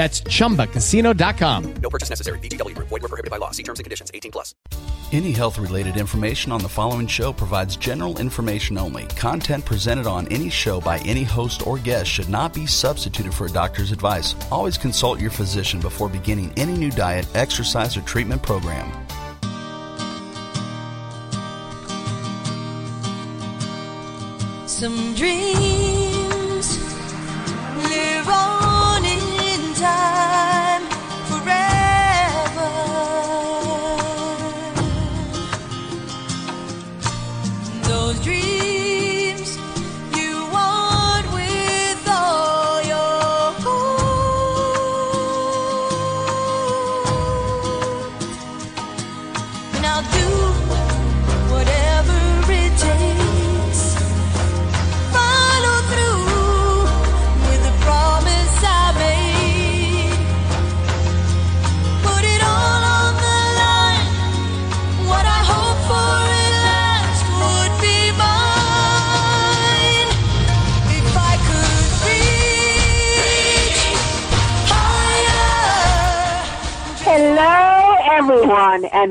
That's chumbacasino.com. No purchase necessary. BGW. Group. Void were prohibited by law. See terms and conditions. 18 plus. Any health-related information on the following show provides general information only. Content presented on any show by any host or guest should not be substituted for a doctor's advice. Always consult your physician before beginning any new diet, exercise, or treatment program. Some dreams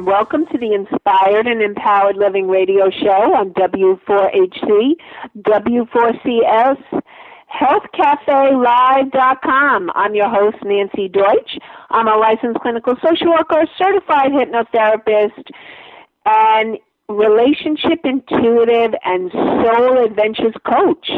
welcome to the Inspired and Empowered Living Radio Show on W4HC, W4CS, HealthCafeLive.com. I'm your host, Nancy Deutsch. I'm a licensed clinical social worker, certified hypnotherapist, and relationship intuitive and soul adventures coach.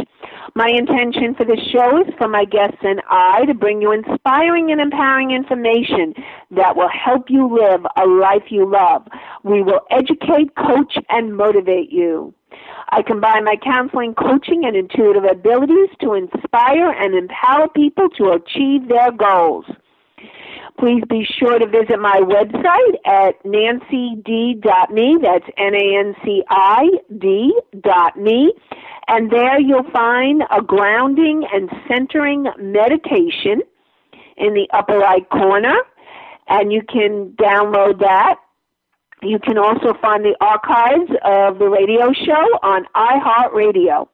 My intention for this show is for my guests and I to bring you inspiring and empowering information that will help you live a life you love. We will educate, coach, and motivate you. I combine my counseling, coaching, and intuitive abilities to inspire and empower people to achieve their goals. Please be sure to visit my website at nancyd.me. That's N-A-N-C-I-D dot me. And there you'll find a grounding and centering meditation in the upper right corner. And you can download that. You can also find the archives of the radio show on iHeartRadio.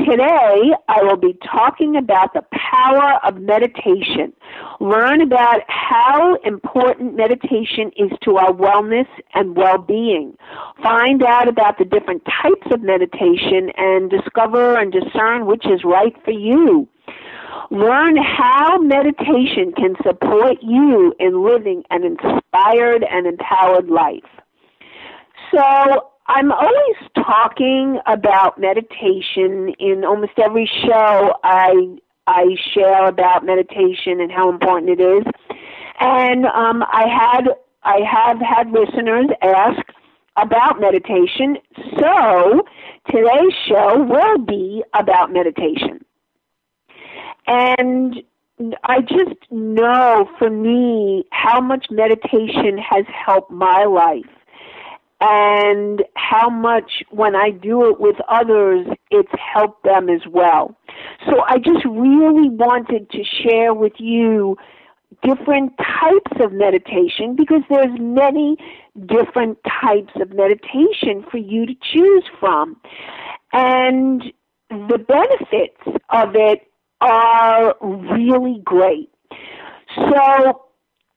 Today, I will be talking about the power of meditation. Learn about how important meditation is to our wellness and well-being. Find out about the different types of meditation and discover and discern which is right for you. Learn how meditation can support you in living an inspired and empowered life. So, I'm always talking about meditation in almost every show I I share about meditation and how important it is. And um, I had I have had listeners ask about meditation. So today's show will be about meditation. And I just know for me how much meditation has helped my life and how much when I do it with others, it's helped them as well. So I just really wanted to share with you different types of meditation because there's many different types of meditation for you to choose from. And the benefits of it are really great. So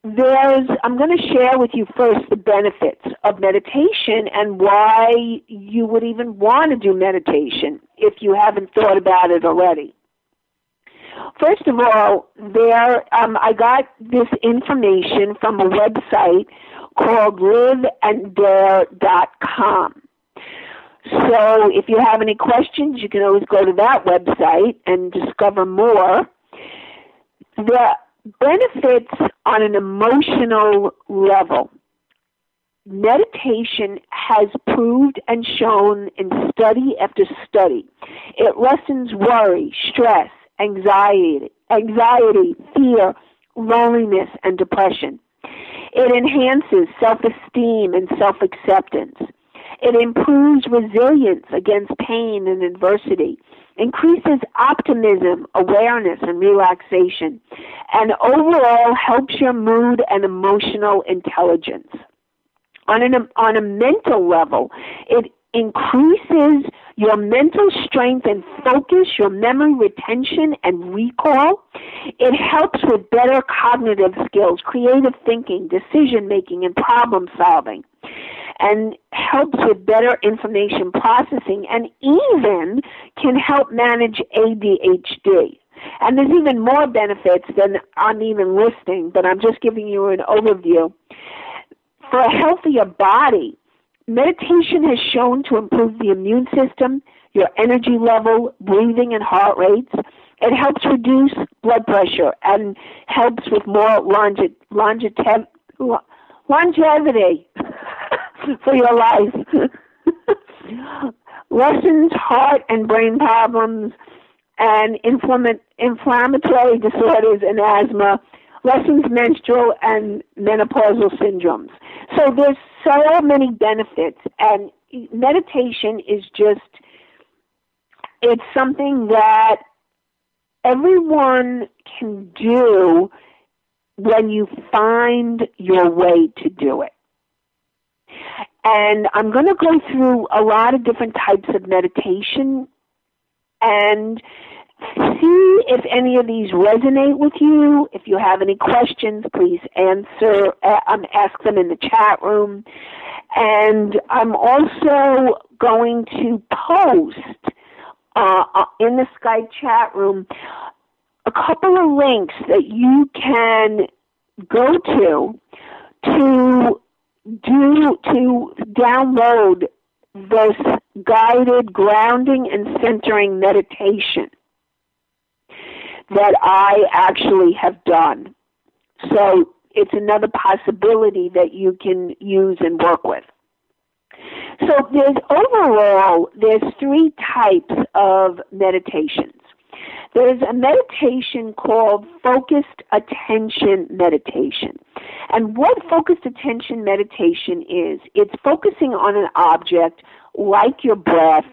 there's I'm going to share with you first the benefits of meditation and why you would even want to do meditation if you haven't thought about it already. First of all, there um, I got this information from a website called liveanddare.com. So if you have any questions, you can always go to that website and discover more. The benefits on an emotional level. Meditation has proved and shown in study after study. It lessens worry, stress, anxiety, anxiety, fear, loneliness, and depression. It enhances self-esteem and self-acceptance. It improves resilience against pain and adversity, increases optimism, awareness, and relaxation, and overall helps your mood and emotional intelligence. On, an, on a mental level, it increases your mental strength and focus, your memory retention and recall. It helps with better cognitive skills, creative thinking, decision making, and problem solving and helps with better information processing and even can help manage ADHD. And there's even more benefits than I'm even listing, but I'm just giving you an overview. For a healthier body, meditation has shown to improve the immune system, your energy level, breathing, and heart rates. It helps reduce blood pressure and helps with more longe- longevity. longevity. for your life. Lessens heart and brain problems and inflammatory disorders and asthma, lessens menstrual and menopausal syndromes. So there's so many benefits and meditation is just it's something that everyone can do when you find your way to do it. And I'm going to go through a lot of different types of meditation and see if any of these resonate with you. If you have any questions, please answer, um, ask them in the chat room. And I'm also going to post uh, uh in the Skype chat room a couple of links that you can go to to do to download this guided grounding and centering meditation that I actually have done. So it's another possibility that you can use and work with. So there's overall there's three types of meditations. There's a meditation called focused attention meditation. And what focused attention meditation is, it's focusing on an object like your breath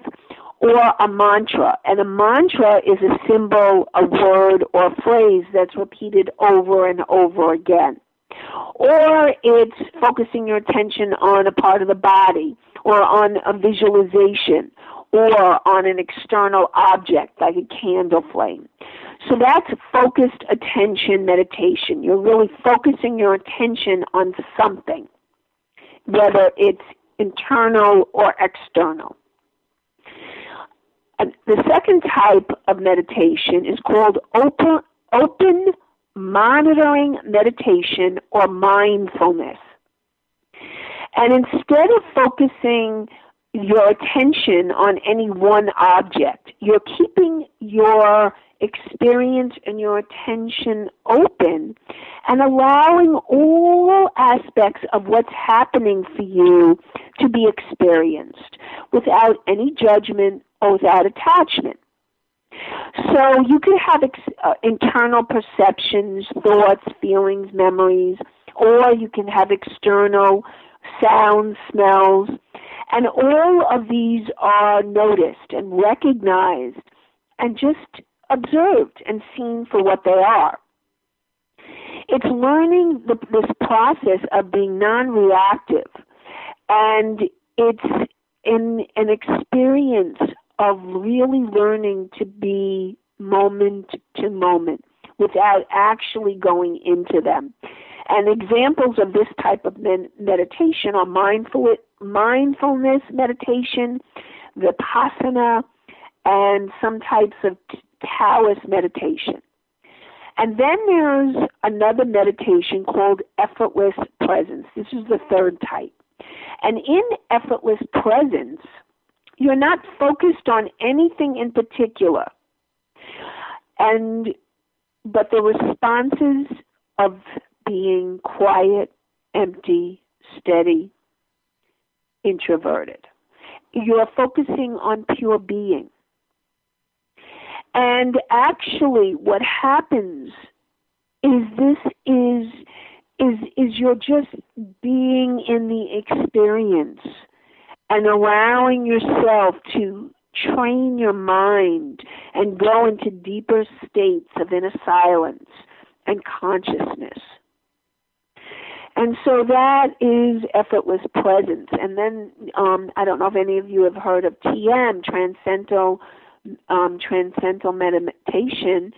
or a mantra. And a mantra is a symbol, a word, or a phrase that's repeated over and over again. Or it's focusing your attention on a part of the body or on a visualization or on an external object like a candle flame. So that's focused attention meditation. You're really focusing your attention on something, whether it's internal or external. And the second type of meditation is called open, open monitoring meditation or mindfulness. And instead of focusing your attention on any one object. You're keeping your experience and your attention open and allowing all aspects of what's happening for you to be experienced without any judgment or without attachment. So you can have ex- uh, internal perceptions, thoughts, feelings, memories, or you can have external sounds, smells, and all of these are noticed and recognized and just observed and seen for what they are. It's learning the, this process of being non reactive, and it's in an experience of really learning to be moment to moment without actually going into them. And examples of this type of meditation are mindful, mindfulness meditation, vipassana, and some types of Taoist meditation. And then there's another meditation called effortless presence. This is the third type. And in effortless presence, you're not focused on anything in particular. And but the responses of being quiet, empty, steady, introverted. You're focusing on pure being. And actually what happens is this is is is you're just being in the experience and allowing yourself to train your mind and go into deeper states of inner silence and consciousness. And so that is effortless presence. And then um, I don't know if any of you have heard of TM, transcendental um, transcendental meditation.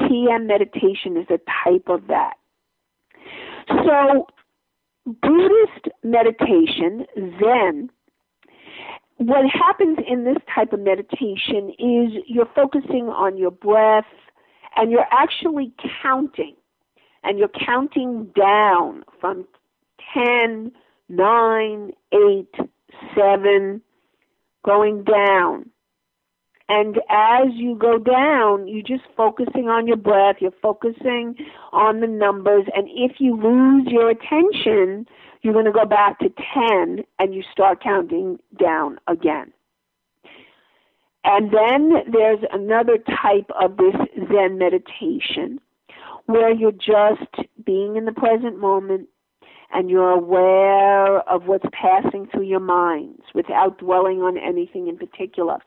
TM meditation is a type of that. So Buddhist meditation, Zen, what happens in this type of meditation is you're focusing on your breath and you're actually counting. And you're counting down from 10, 9, 8, 7, going down. And as you go down, you're just focusing on your breath, you're focusing on the numbers, and if you lose your attention, you're going to go back to 10 and you start counting down again. And then there's another type of this Zen meditation where you're just being in the present moment and you're aware of what's passing through your minds without dwelling on anything in particular.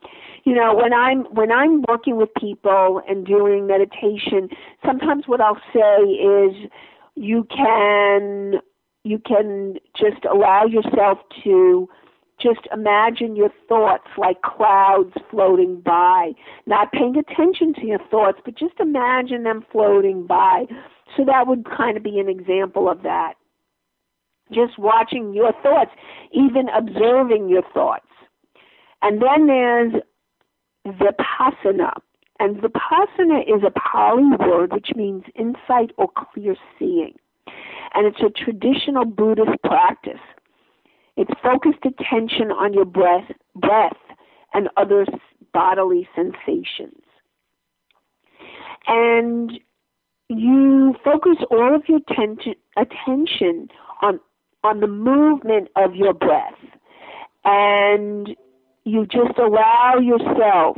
You know, when I'm when I'm working with people and doing meditation, sometimes what I'll say is you can you can just allow yourself to just imagine your thoughts like clouds floating by, not paying attention to your thoughts, but just imagine them floating by. So that would kind of be an example of that. Just watching your thoughts, even observing your thoughts. And then there's vipassana. And vipassana is a Pali word which means insight or clear seeing and it's a traditional Buddhist practice. It's focused attention on your breath, breath and other bodily sensations. And you focus all of your tension, attention on on the movement of your breath and you just allow yourself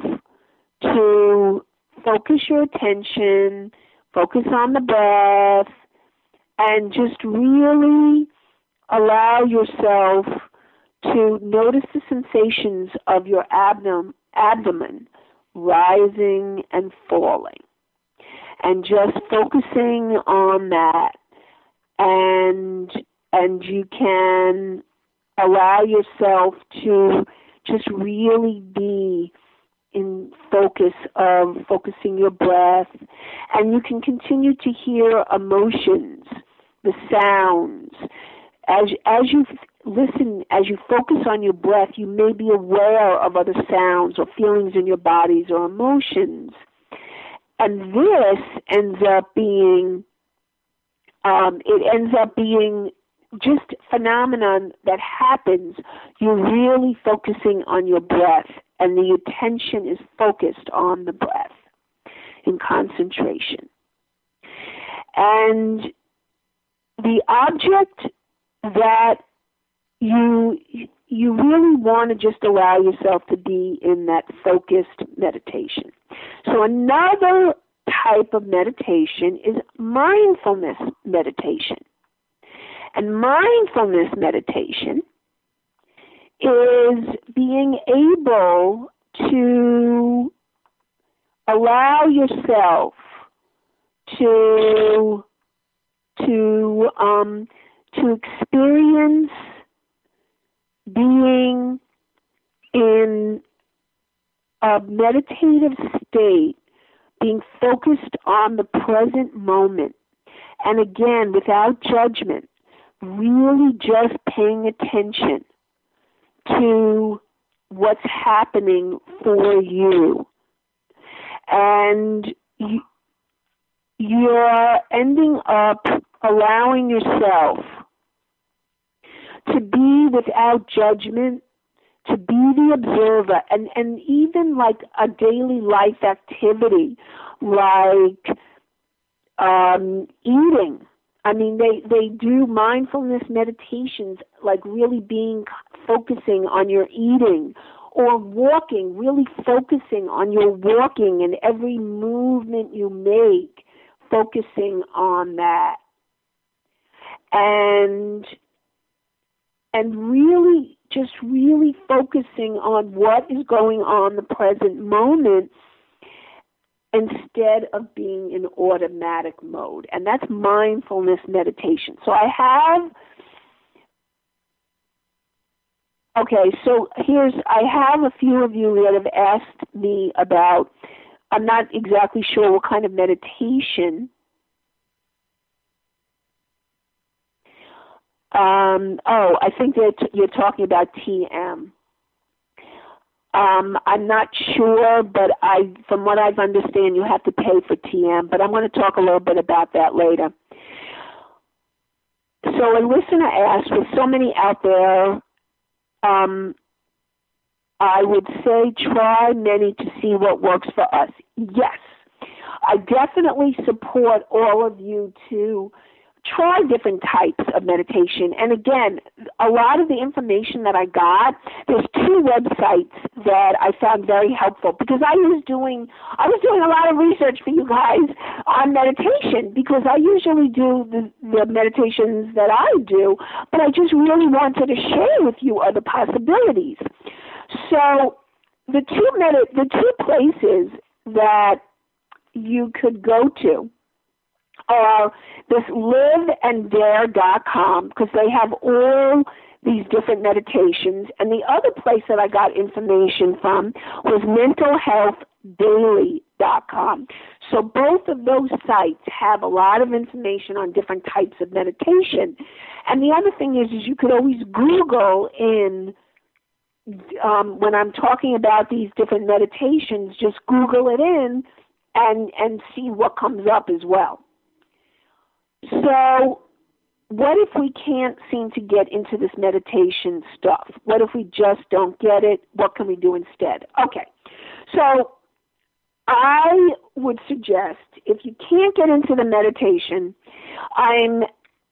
to focus your attention, focus on the breath, and just really allow yourself to notice the sensations of your abdomen, rising and falling. And just focusing on that and and you can allow yourself to just really be in focus of focusing your breath and you can continue to hear emotions the sounds. As as you listen as you focus on your breath you may be aware of other sounds or feelings in your bodies or emotions. And this ends up being um, it ends up being just phenomenon that happens. You're really focusing on your breath and the attention is focused on the breath in concentration. And the object that you you really want to just allow yourself to be in that focused meditation. So another type of meditation is mindfulness meditation. And mindfulness meditation is being able to allow yourself to to um to experience being in a meditative state being focused on the present moment. And again without judgment really just paying attention to what's happening for you. And you, you're ending up allowing yourself to be without judgment, to be the observer, and, and even like a daily life activity like um, eating. I mean, they, they do mindfulness meditations, like really being focusing on your eating or walking, really focusing on your walking and every movement you make, focusing on that. And and really just really focusing on what is going on the present moment instead of being in automatic mode. And that's mindfulness meditation. So I have Okay, so here's I have a few of you that have asked me about I'm not exactly sure what kind of meditation Um, oh, I think that you're talking about TM. Um, I'm not sure, but I, from what I've understand, you have to pay for TM. But I'm going to talk a little bit about that later. So a listener asked, with so many out there, um, I would say try many to see what works for us. Yes, I definitely support all of you to try different types of meditation. And again, a lot of the information that I got, there's two websites that I found very helpful because I was doing I was doing a lot of research for you guys on meditation because I usually do the, the meditations that I do, but I just really wanted to share with you other possibilities. So the two med- the two places that you could go to are this liveanddare.com because they have all these different meditations. And the other place that I got information from was mentalhealthdaily.com. So both of those sites have a lot of information on different types of meditation. And the other thing is, is you could always Google in um, when I'm talking about these different meditations, just Google it in and and see what comes up as well. So, what if we can't seem to get into this meditation stuff? What if we just don't get it? What can we do instead? Okay, so I would suggest if you can't get into the meditation, I'm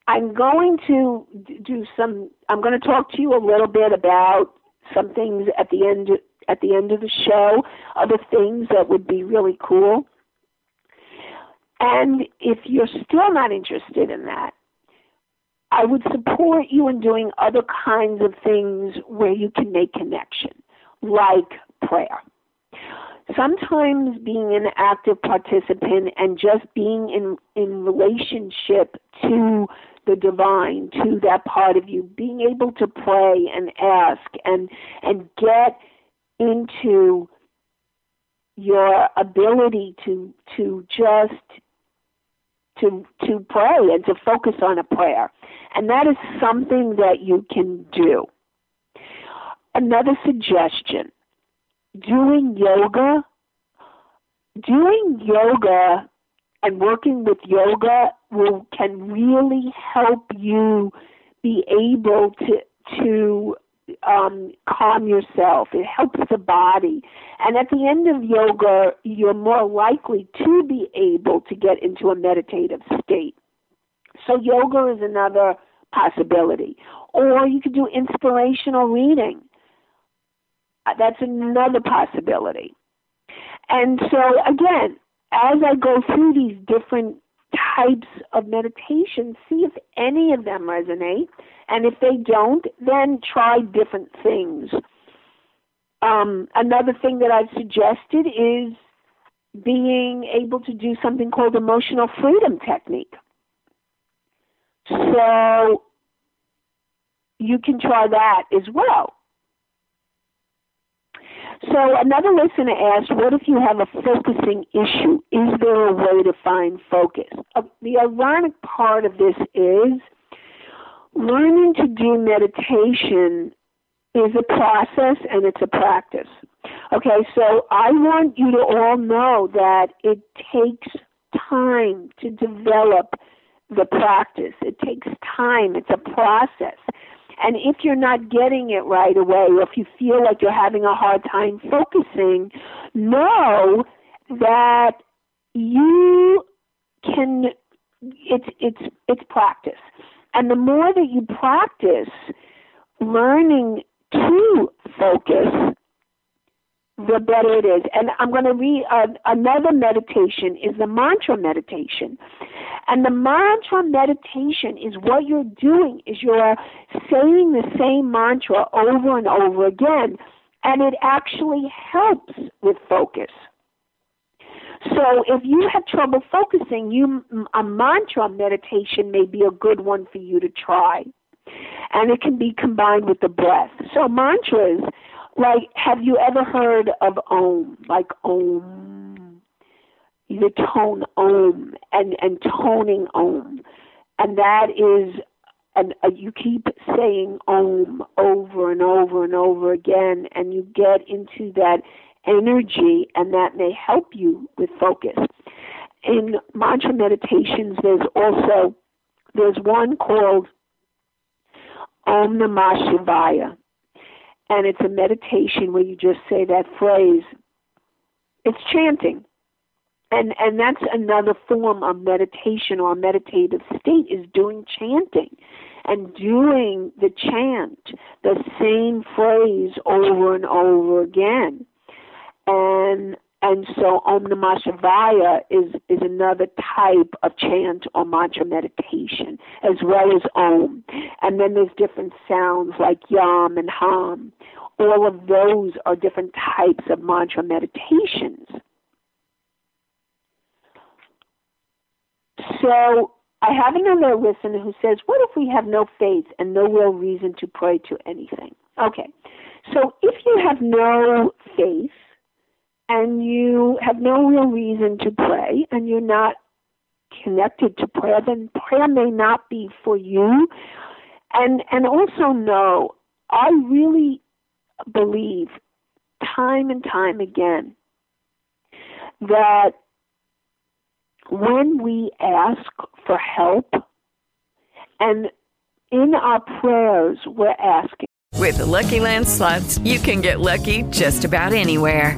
I'm going to do some. I'm going to talk to you a little bit about some things at the end at the end of the show, other things that would be really cool. And if you're still not interested in that, I would support you in doing other kinds of things where you can make connection, like prayer. Sometimes being an active participant and just being in, in relationship to the divine, to that part of you, being able to pray and ask and and get into your ability to to just to to pray and to focus on a prayer. And that is something that you can do. Another suggestion, doing yoga, doing yoga and working with yoga will can really help you be able to to um, calm yourself. It helps the body. And at the end of yoga, you're more likely to be able to get into a meditative state. So, yoga is another possibility. Or you could do inspirational reading. Uh, that's another possibility. And so, again, as I go through these different types of meditation, see if any of them resonate. And if they don't, then try different things. Um, another thing that I've suggested is being able to do something called emotional freedom technique. So you can try that as well. So another listener asked, what if you have a focusing issue? Is there a way to find focus? Uh, the ironic part of this is learning to do meditation is a process and it's a practice. Okay, so I want you to all know that it takes time to develop the practice. It takes time. It's a process. And if you're not getting it right away, or if you feel like you're having a hard time focusing, know that you can it's it's it's practice. And the more that you practice learning to focus, the better it is. And I'm going to read uh, another meditation is the mantra meditation. And the mantra meditation is what you're doing is you're saying the same mantra over and over again and it actually helps with focus. So if you have trouble focusing, you a mantra meditation may be a good one for you to try. And it can be combined with the breath. So mantras like have you ever heard of om like om the tone om and and toning om and that is and uh, you keep saying om over and over and over again and you get into that energy and that may help you with focus. In mantra meditations there's also there's one called om namah shivaya and it's a meditation where you just say that phrase. It's chanting. And and that's another form of meditation or meditative state is doing chanting and doing the chant, the same phrase over and over again. And and so Om Namah Shivaya is, is another type of chant or mantra meditation, as well as Om. And then there's different sounds like Yam and Ham. All of those are different types of mantra meditations. So I have another listener who says, What if we have no faith and no real reason to pray to anything? Okay. So if you have no faith, and you have no real reason to pray and you're not connected to prayer, then prayer may not be for you. And and also know, I really believe time and time again that when we ask for help and in our prayers we're asking with the Lucky Land slots, you can get lucky just about anywhere.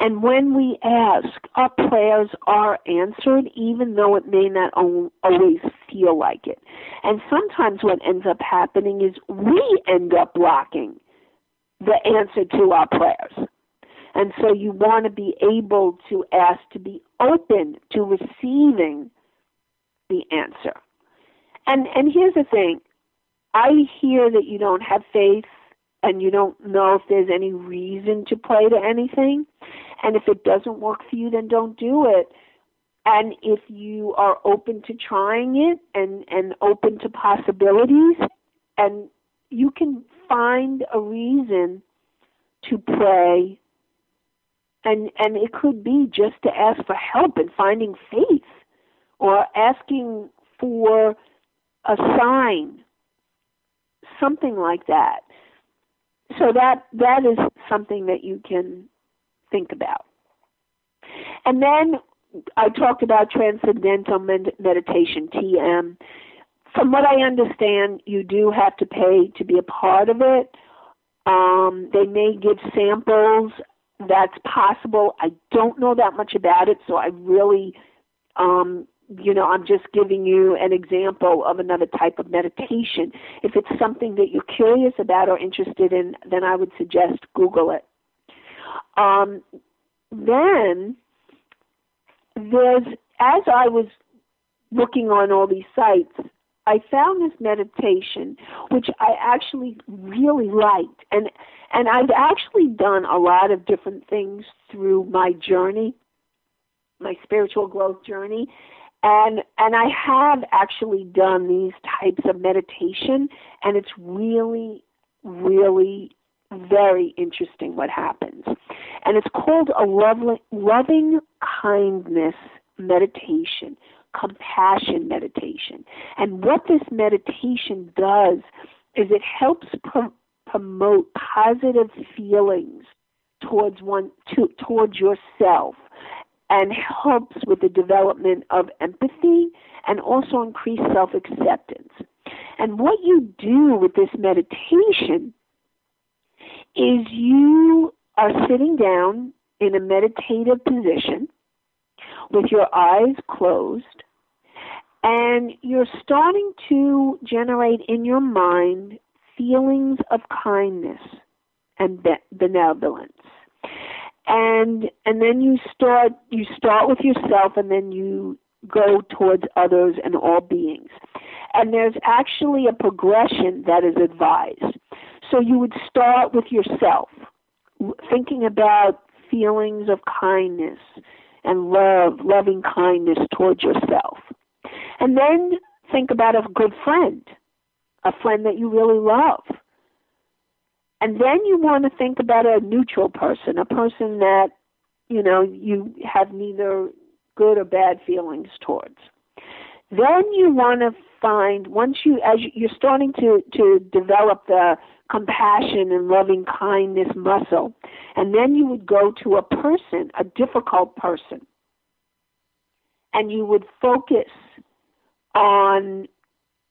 And when we ask, our prayers are answered, even though it may not always feel like it. And sometimes what ends up happening is we end up blocking the answer to our prayers. And so you want to be able to ask to be open to receiving the answer. And and here's the thing. I hear that you don't have faith and you don't know if there's any reason to pray to anything. And if it doesn't work for you, then don't do it. And if you are open to trying it and, and open to possibilities, and you can find a reason to pray, and, and it could be just to ask for help in finding faith or asking for a sign, something like that. So that that is something that you can think about. And then I talked about transcendental med- meditation, TM. From what I understand, you do have to pay to be a part of it. Um, they may give samples. That's possible. I don't know that much about it, so I really, um, you know, I'm just giving you an example of another type of meditation. If it's something that you're curious about or interested in, then I would suggest Google it. Um, then there's as I was looking on all these sites, I found this meditation which I actually really liked, and and I've actually done a lot of different things through my journey my spiritual growth journey and and I have actually done these types of meditation and it's really really very interesting what happens. And it's called a loving, loving kindness meditation, compassion meditation. And what this meditation does is it helps pro- promote positive feelings towards one to, towards yourself and helps with the development of empathy and also increase self-acceptance. And what you do with this meditation is you are sitting down in a meditative position with your eyes closed and you're starting to generate in your mind feelings of kindness and benevolence and and then you start you start with yourself and then you go towards others and all beings. And there's actually a progression that is advised. So you would start with yourself thinking about feelings of kindness and love loving kindness towards yourself. And then think about a good friend a friend that you really love and then you want to think about a neutral person, a person that, you know, you have neither good or bad feelings towards. Then you want to find once you as you're starting to to develop the compassion and loving kindness muscle, and then you would go to a person, a difficult person, and you would focus on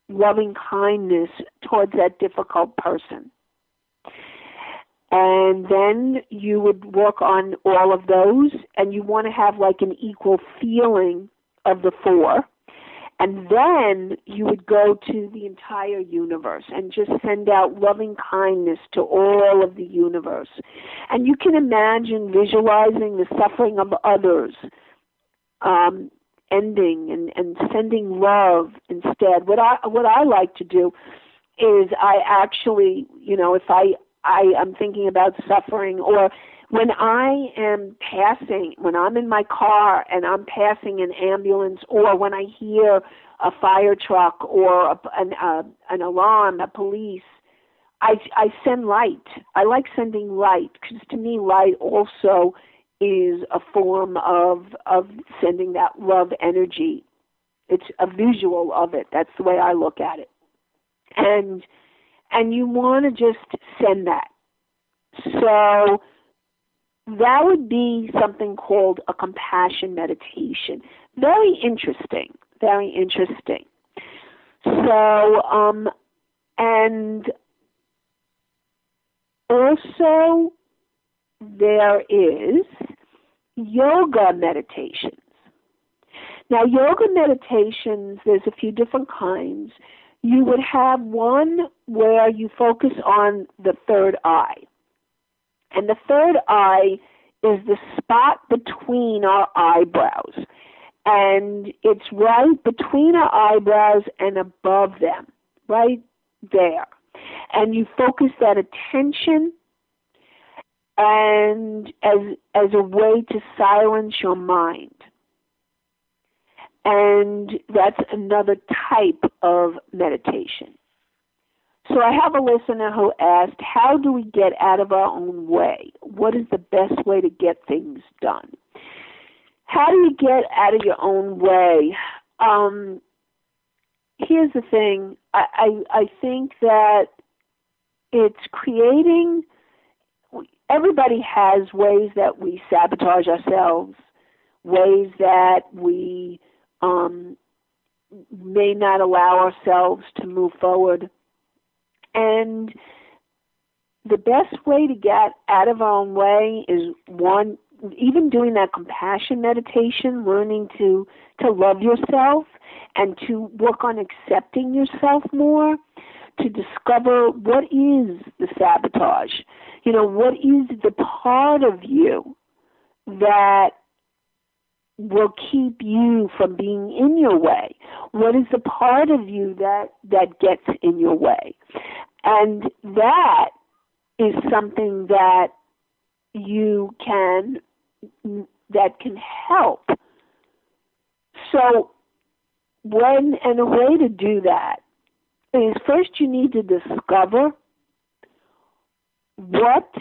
loving kindness towards that difficult person and then you would work on all of those and you want to have like an equal feeling of the four. And then you would go to the entire universe and just send out loving kindness to all of the universe. And you can imagine visualizing the suffering of others um, ending and, and sending love instead. What i what i like to do is i actually you know if i I am thinking about suffering or when I am passing, when I'm in my car and I'm passing an ambulance or when I hear a fire truck or a, an, an alarm, a police, I, I send light. I like sending light because to me light also is a form of of sending that love energy. It's a visual of it. That's the way I look at it. And and you want to just send that. So that would be something called a compassion meditation. Very interesting. Very interesting. So, um, and also there is yoga meditations. Now, yoga meditations, there's a few different kinds you would have one where you focus on the third eye. And the third eye is the spot between our eyebrows. And it's right between our eyebrows and above them, right there. And you focus that attention and as as a way to silence your mind. And that's another type of meditation. So I have a listener who asked, How do we get out of our own way? What is the best way to get things done? How do you get out of your own way? Um, here's the thing I, I, I think that it's creating, everybody has ways that we sabotage ourselves, ways that we um, may not allow ourselves to move forward. And the best way to get out of our own way is one even doing that compassion meditation, learning to to love yourself and to work on accepting yourself more, to discover what is the sabotage. You know, what is the part of you that will keep you from being in your way? What is the part of you that that gets in your way? And that is something that you can that can help So, when and a way to do that is first you need to discover what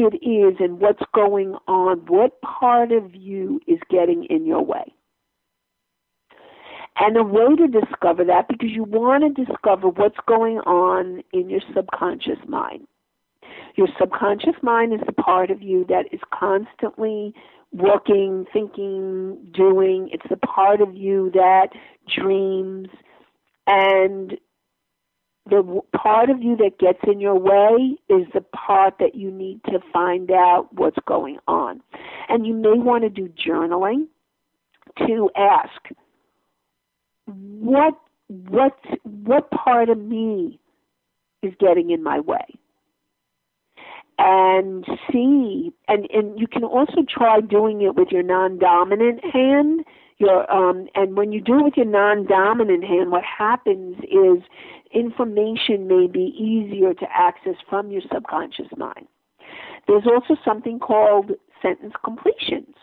it is and what's going on, what part of you is getting in your way. And a way to discover that, because you want to discover what's going on in your subconscious mind. Your subconscious mind is the part of you that is constantly working, thinking, doing. It's the part of you that dreams. And the part of you that gets in your way is the part that you need to find out what's going on. And you may want to do journaling to ask what what what part of me is getting in my way and see and and you can also try doing it with your non-dominant hand your um and when you do it with your non-dominant hand what happens is information may be easier to access from your subconscious mind. There's also something called sentence completions.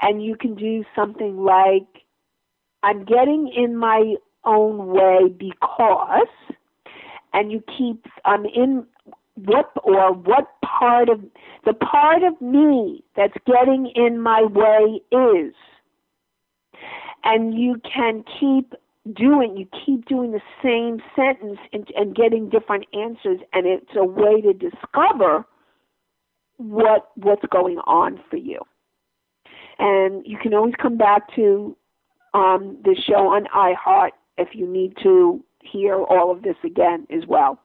And you can do something like i'm getting in my own way because and you keep i'm in what or what part of the part of me that's getting in my way is. And you can keep doing you keep doing the same sentence and, and getting different answers and it's a way to discover what what's going on for you. And you can always come back to um, the show on iheart if you need to hear all of this again as well.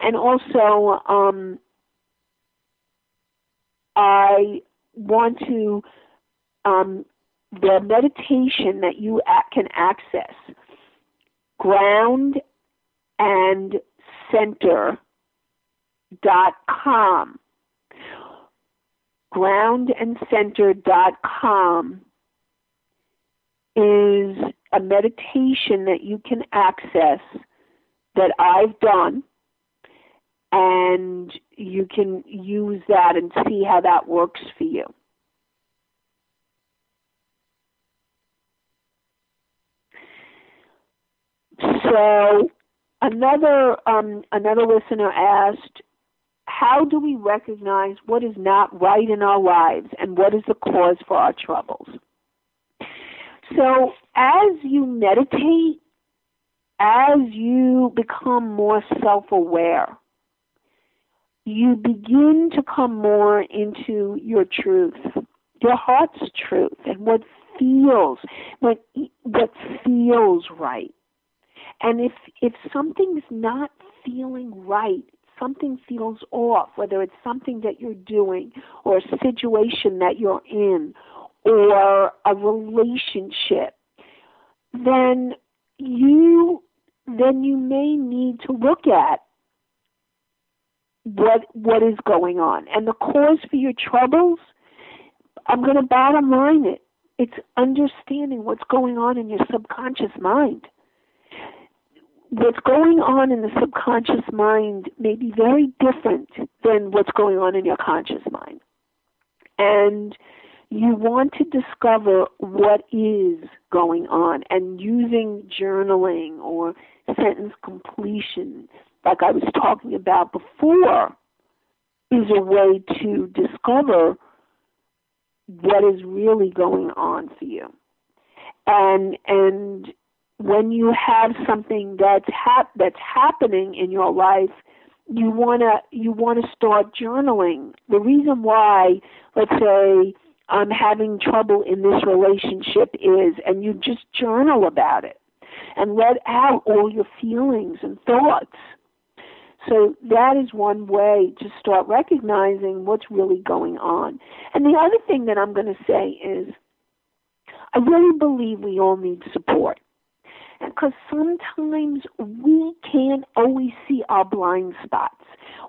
And also um, I want to um, the meditation that you can access ground and center dot com ground and center dot com is a meditation that you can access that I've done and you can use that and see how that works for you. So another um, another listener asked, how do we recognize what is not right in our lives and what is the cause for our troubles? So as you meditate, as you become more self-aware, you begin to come more into your truth, your heart's truth, and what feels what what feels right. And if if something's not feeling right, something feels off, whether it's something that you're doing or a situation that you're in or a relationship, then you then you may need to look at what what is going on. And the cause for your troubles, I'm going to bottom line it. It's understanding what's going on in your subconscious mind. What's going on in the subconscious mind may be very different than what's going on in your conscious mind. And you want to discover what is going on and using journaling or sentence completion like I was talking about before, is a way to discover what is really going on for you. And and when you have something that's hap- that's happening in your life, you wanna you wanna start journaling. The reason why, let's say, I'm having trouble in this relationship is, and you just journal about it and let out all your feelings and thoughts so that is one way to start recognizing what's really going on. And the other thing that I'm going to say is I really believe we all need support. Because sometimes we can't always see our blind spots.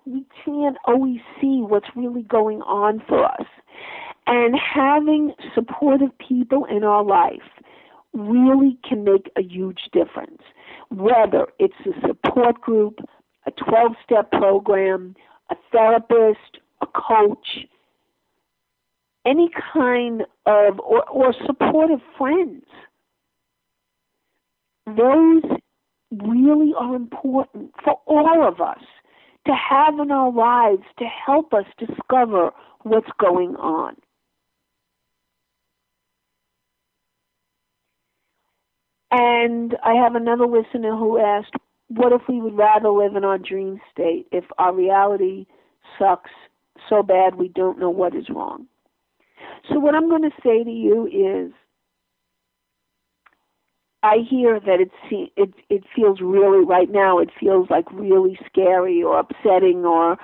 We can't always see what's really going on for us. And having supportive people in our life really can make a huge difference. Whether it's a support group, a 12 step program, a therapist, a coach, any kind of or, or supportive friends. Those really are important for all of us to have in our lives to help us discover what's going on. And I have another listener who asked, What if we would rather live in our dream state if our reality sucks so bad we don't know what is wrong? So, what I'm going to say to you is I hear that it it it feels really right now. It feels like really scary or upsetting, or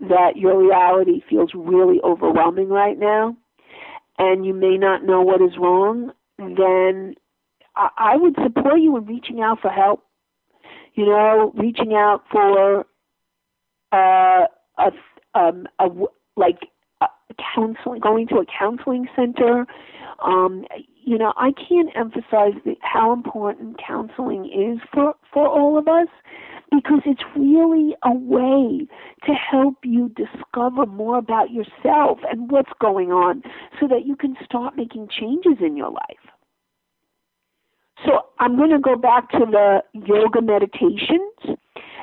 that your reality feels really overwhelming right now, and you may not know what is wrong. Then I, I would support you in reaching out for help. You know, reaching out for uh, a um a like a counseling, going to a counseling center. Um, you know, I can't emphasize the, how important counseling is for, for all of us because it's really a way to help you discover more about yourself and what's going on so that you can start making changes in your life. So I'm going to go back to the yoga meditations.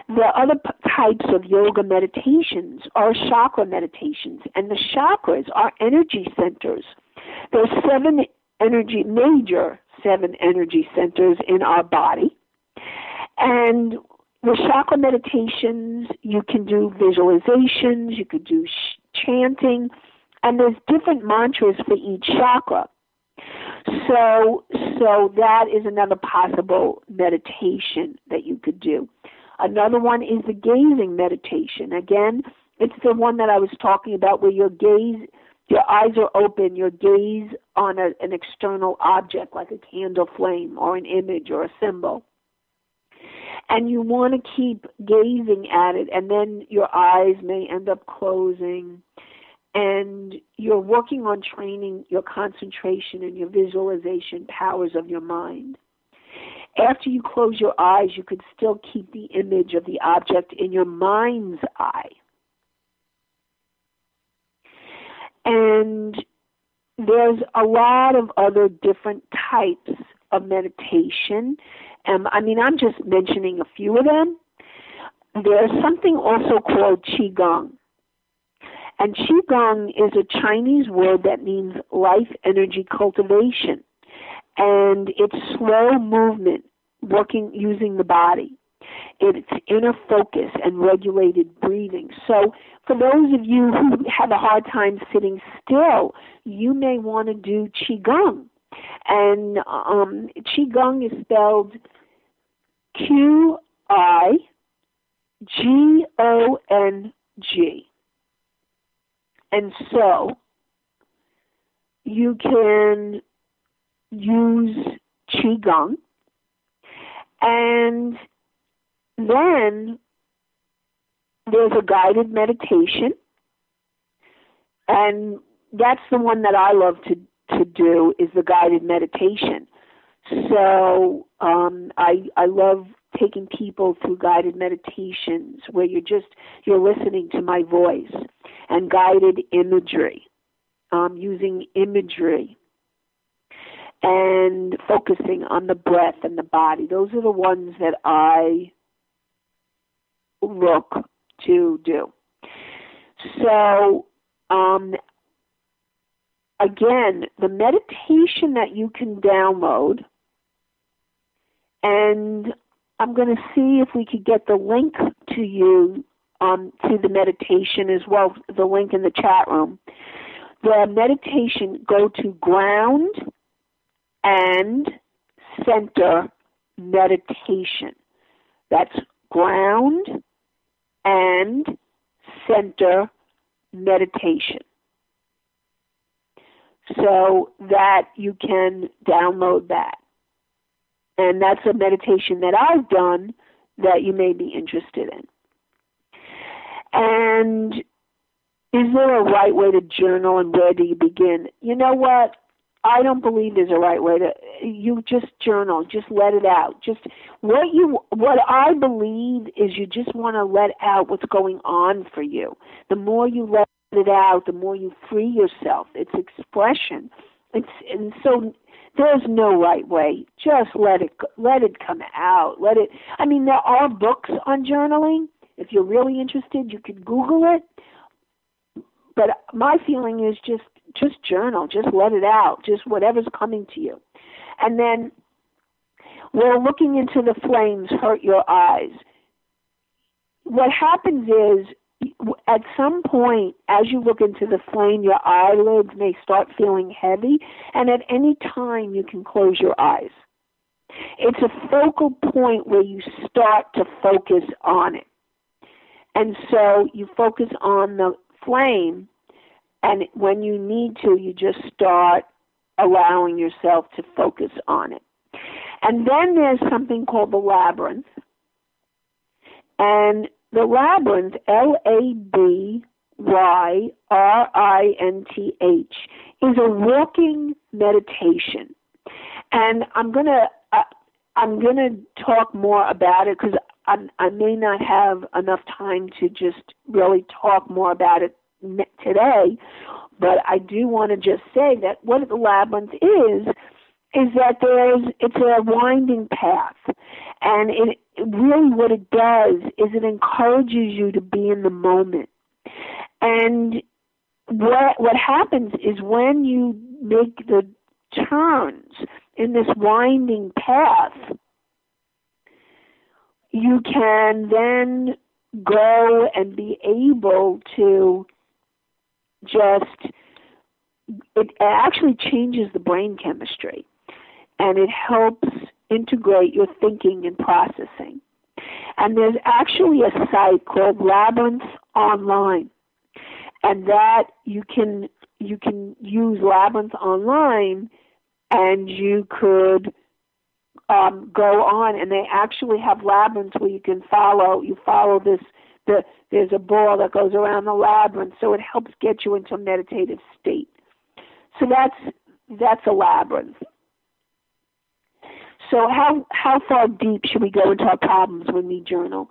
The other p- types of yoga meditations are chakra meditations, and the chakras are energy centers. There's seven energy, major seven energy centers in our body. And with chakra meditations, you can do visualizations, you could do sh- chanting, and there's different mantras for each chakra. So, so that is another possible meditation that you could do. Another one is the gazing meditation. Again, it's the one that I was talking about where your gaze your eyes are open, your gaze on a, an external object like a candle flame or an image or a symbol. And you want to keep gazing at it, and then your eyes may end up closing. And you're working on training your concentration and your visualization powers of your mind. After you close your eyes, you could still keep the image of the object in your mind's eye. And there's a lot of other different types of meditation. Um, I mean, I'm just mentioning a few of them. There's something also called Qigong. And Qigong is a Chinese word that means life energy cultivation. And it's slow movement, working using the body. It's inner focus and regulated breathing. So, for those of you who have a hard time sitting still, you may want to do Qigong. And um, Qigong is spelled Q I G O N G. And so, you can use Qigong and then there's a guided meditation, and that's the one that I love to to do is the guided meditation. So um, I I love taking people through guided meditations where you're just you're listening to my voice and guided imagery, um, using imagery and focusing on the breath and the body. Those are the ones that I look to do. So, um, again, the meditation that you can download, and I'm going to see if we could get the link to you um, to the meditation as well, the link in the chat room. The meditation, go to ground and center meditation. That's ground and center meditation. So that you can download that. And that's a meditation that I've done that you may be interested in. And is there a right way to journal and where do you begin? You know what? I don't believe there's a right way to you just journal, just let it out. Just what you what I believe is you just want to let out what's going on for you. The more you let it out, the more you free yourself. It's expression. It's and so there's no right way. Just let it let it come out. Let it. I mean, there are books on journaling. If you're really interested, you could Google it. But my feeling is just just journal. Just let it out. Just whatever's coming to you, and then we're looking into the flames hurt your eyes. What happens is at some point, as you look into the flame, your eyelids may start feeling heavy, and at any time you can close your eyes. It's a focal point where you start to focus on it. And so you focus on the flame, and when you need to, you just start allowing yourself to focus on it. And then there's something called the labyrinth. And the labyrinth, L A B Y R I N T H, is a walking meditation. And I'm going to uh, I'm going to talk more about it because I, I may not have enough time to just really talk more about it today. But I do want to just say that what the labyrinth is is that there's it's a winding path and it really what it does is it encourages you to be in the moment and what what happens is when you make the turns in this winding path you can then go and be able to just it actually changes the brain chemistry and it helps integrate your thinking and processing. And there's actually a site called Labyrinth Online, and that you can you can use Labyrinth Online, and you could um, go on, and they actually have labyrinths where you can follow. You follow this. The there's a ball that goes around the labyrinth, so it helps get you into a meditative state. So that's that's a labyrinth. So how how far deep should we go into our problems when we journal?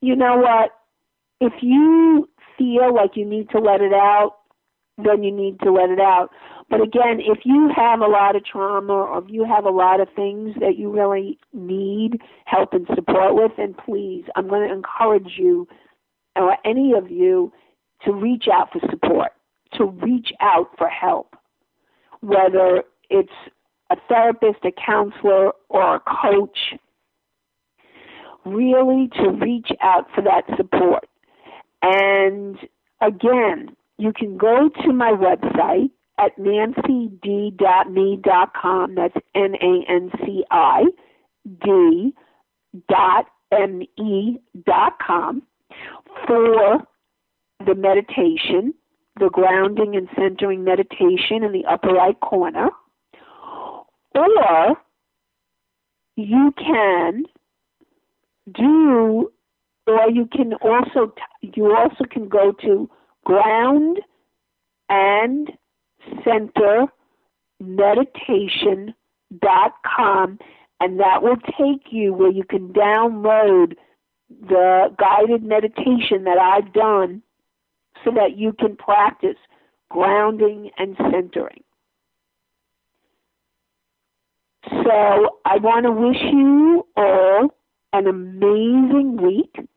You know what? If you feel like you need to let it out, then you need to let it out. But again, if you have a lot of trauma or if you have a lot of things that you really need help and support with, then please, I'm going to encourage you or any of you to reach out for support, to reach out for help, whether it's a therapist, a counselor, or a coach, really to reach out for that support. And again, you can go to my website at nancid.me.com. That's N A N C I D dot M E dot com for the meditation, the grounding and centering meditation in the upper right corner. Or you can do, or you can also, you also can go to ground and center meditation.com and that will take you where you can download the guided meditation that I've done so that you can practice grounding and centering. So I want to wish you all an amazing week.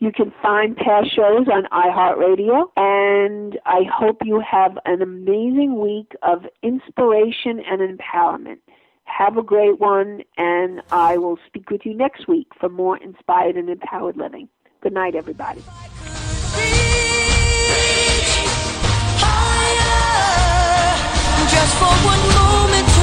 You can find past shows on iHeartRadio, and I hope you have an amazing week of inspiration and empowerment. Have a great one, and I will speak with you next week for more inspired and empowered living. Good night, everybody. Just for one moment.